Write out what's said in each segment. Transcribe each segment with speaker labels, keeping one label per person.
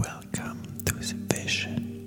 Speaker 1: Welcome to the Vision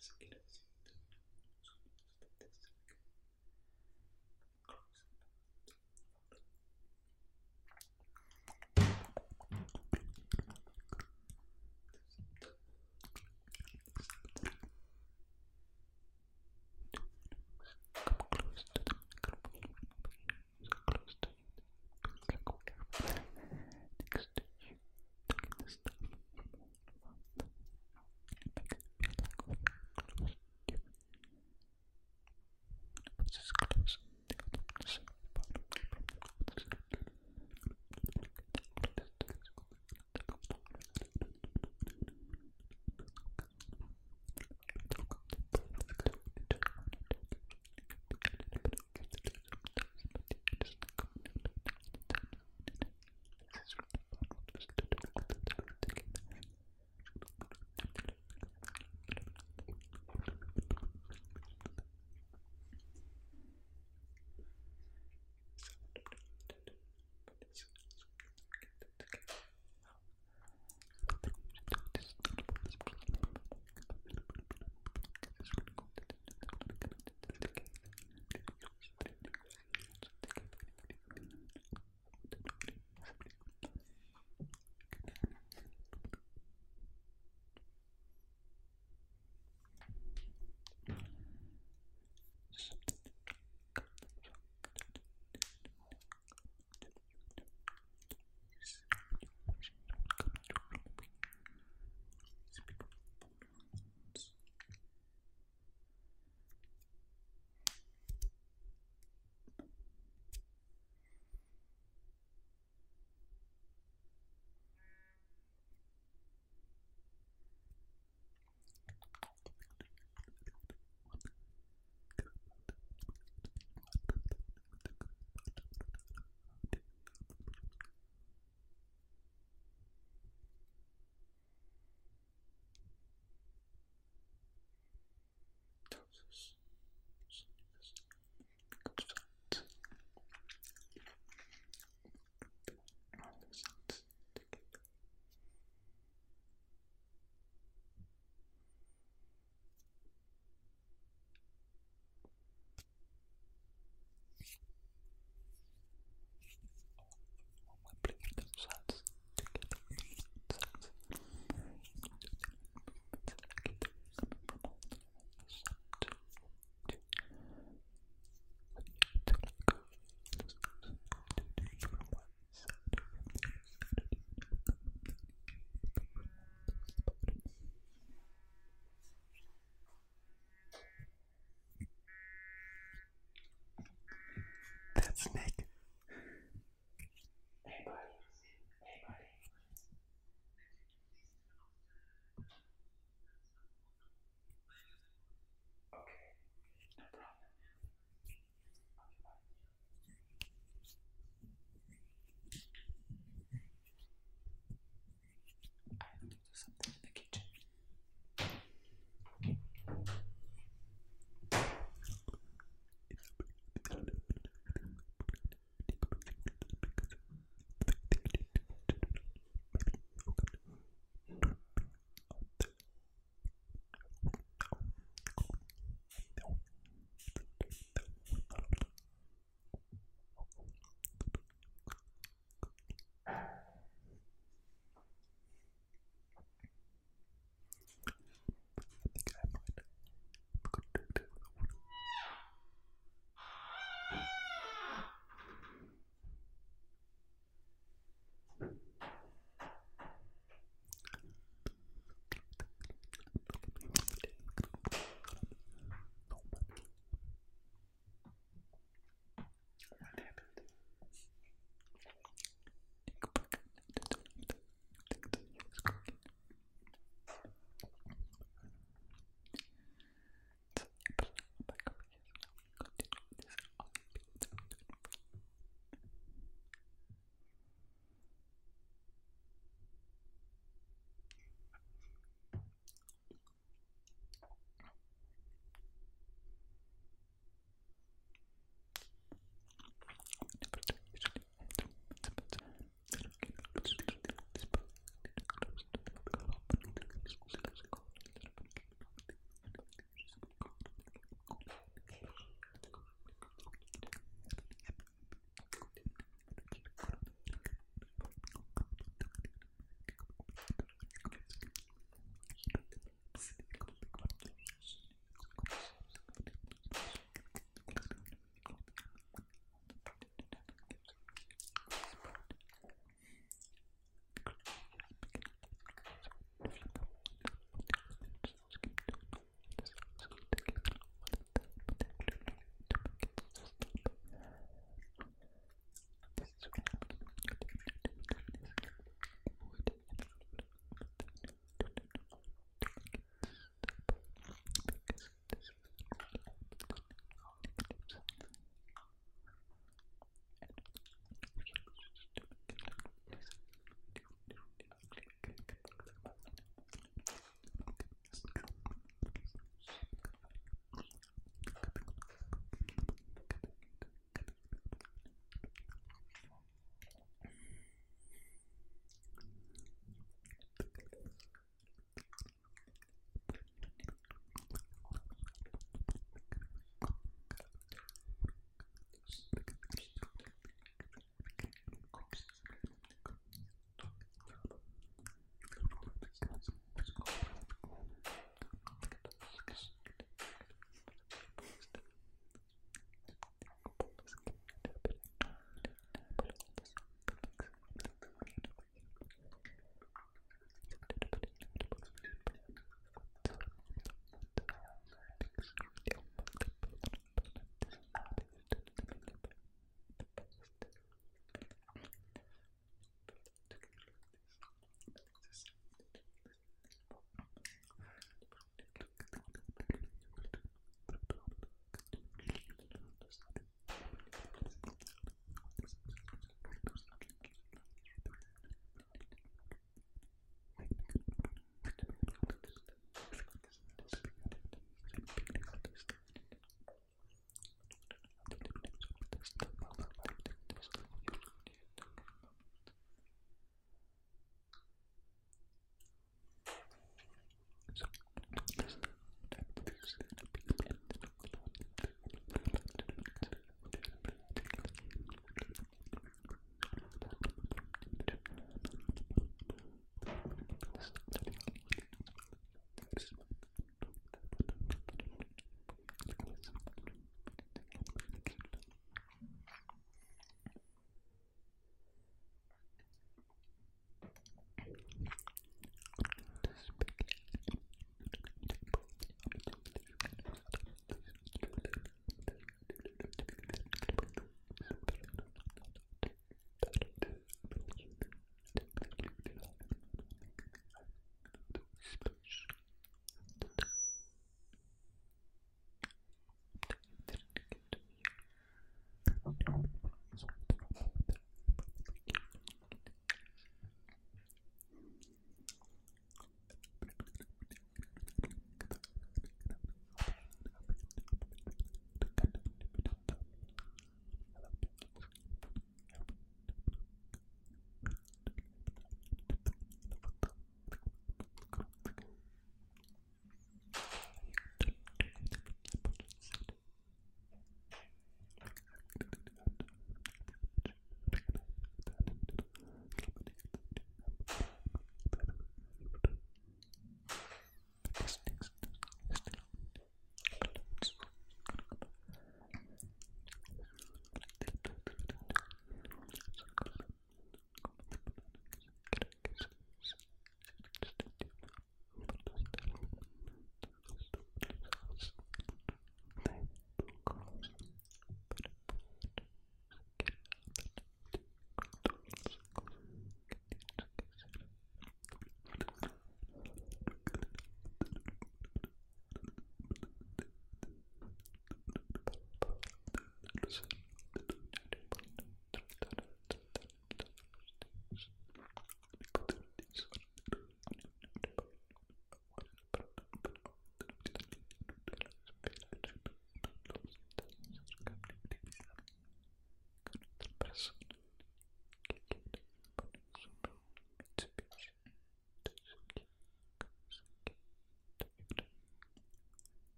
Speaker 2: is in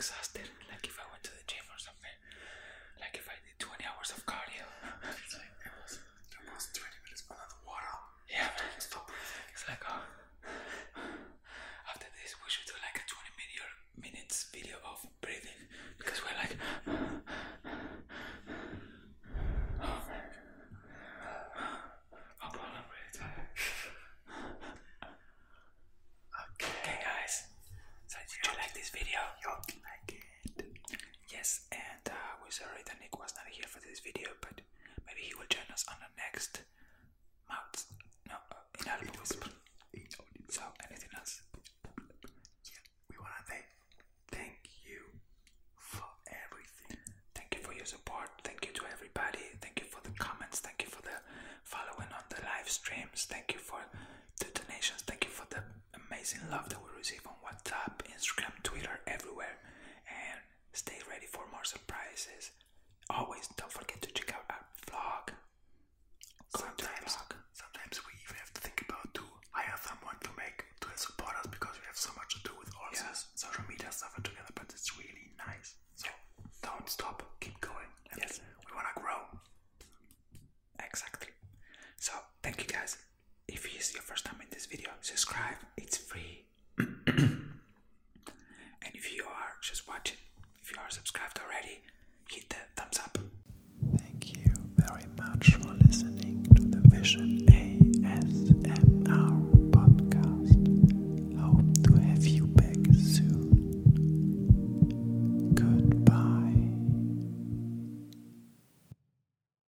Speaker 2: exhauster.